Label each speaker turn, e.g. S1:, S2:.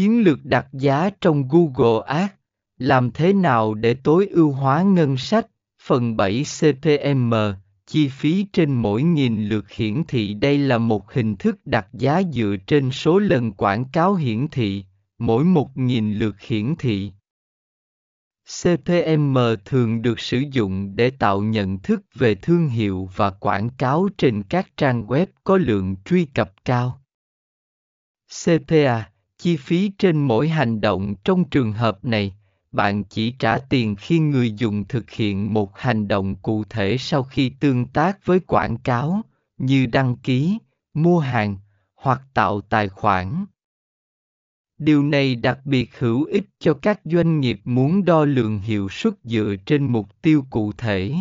S1: Chiến lược đặt giá trong Google Ads, làm thế nào để tối ưu hóa ngân sách, phần 7 CPM, chi phí trên mỗi nghìn lượt hiển thị đây là một hình thức đặt giá dựa trên số lần quảng cáo hiển thị, mỗi một nghìn lượt hiển thị. CPM thường được sử dụng để tạo nhận thức về thương hiệu và quảng cáo trên các trang web có lượng truy cập cao. CPA, chi phí trên mỗi hành động trong trường hợp này, bạn chỉ trả tiền khi người dùng thực hiện một hành động cụ thể sau khi tương tác với quảng cáo, như đăng ký, mua hàng hoặc tạo tài khoản. Điều này đặc biệt hữu ích cho các doanh nghiệp muốn đo lường hiệu suất dựa trên mục tiêu cụ thể.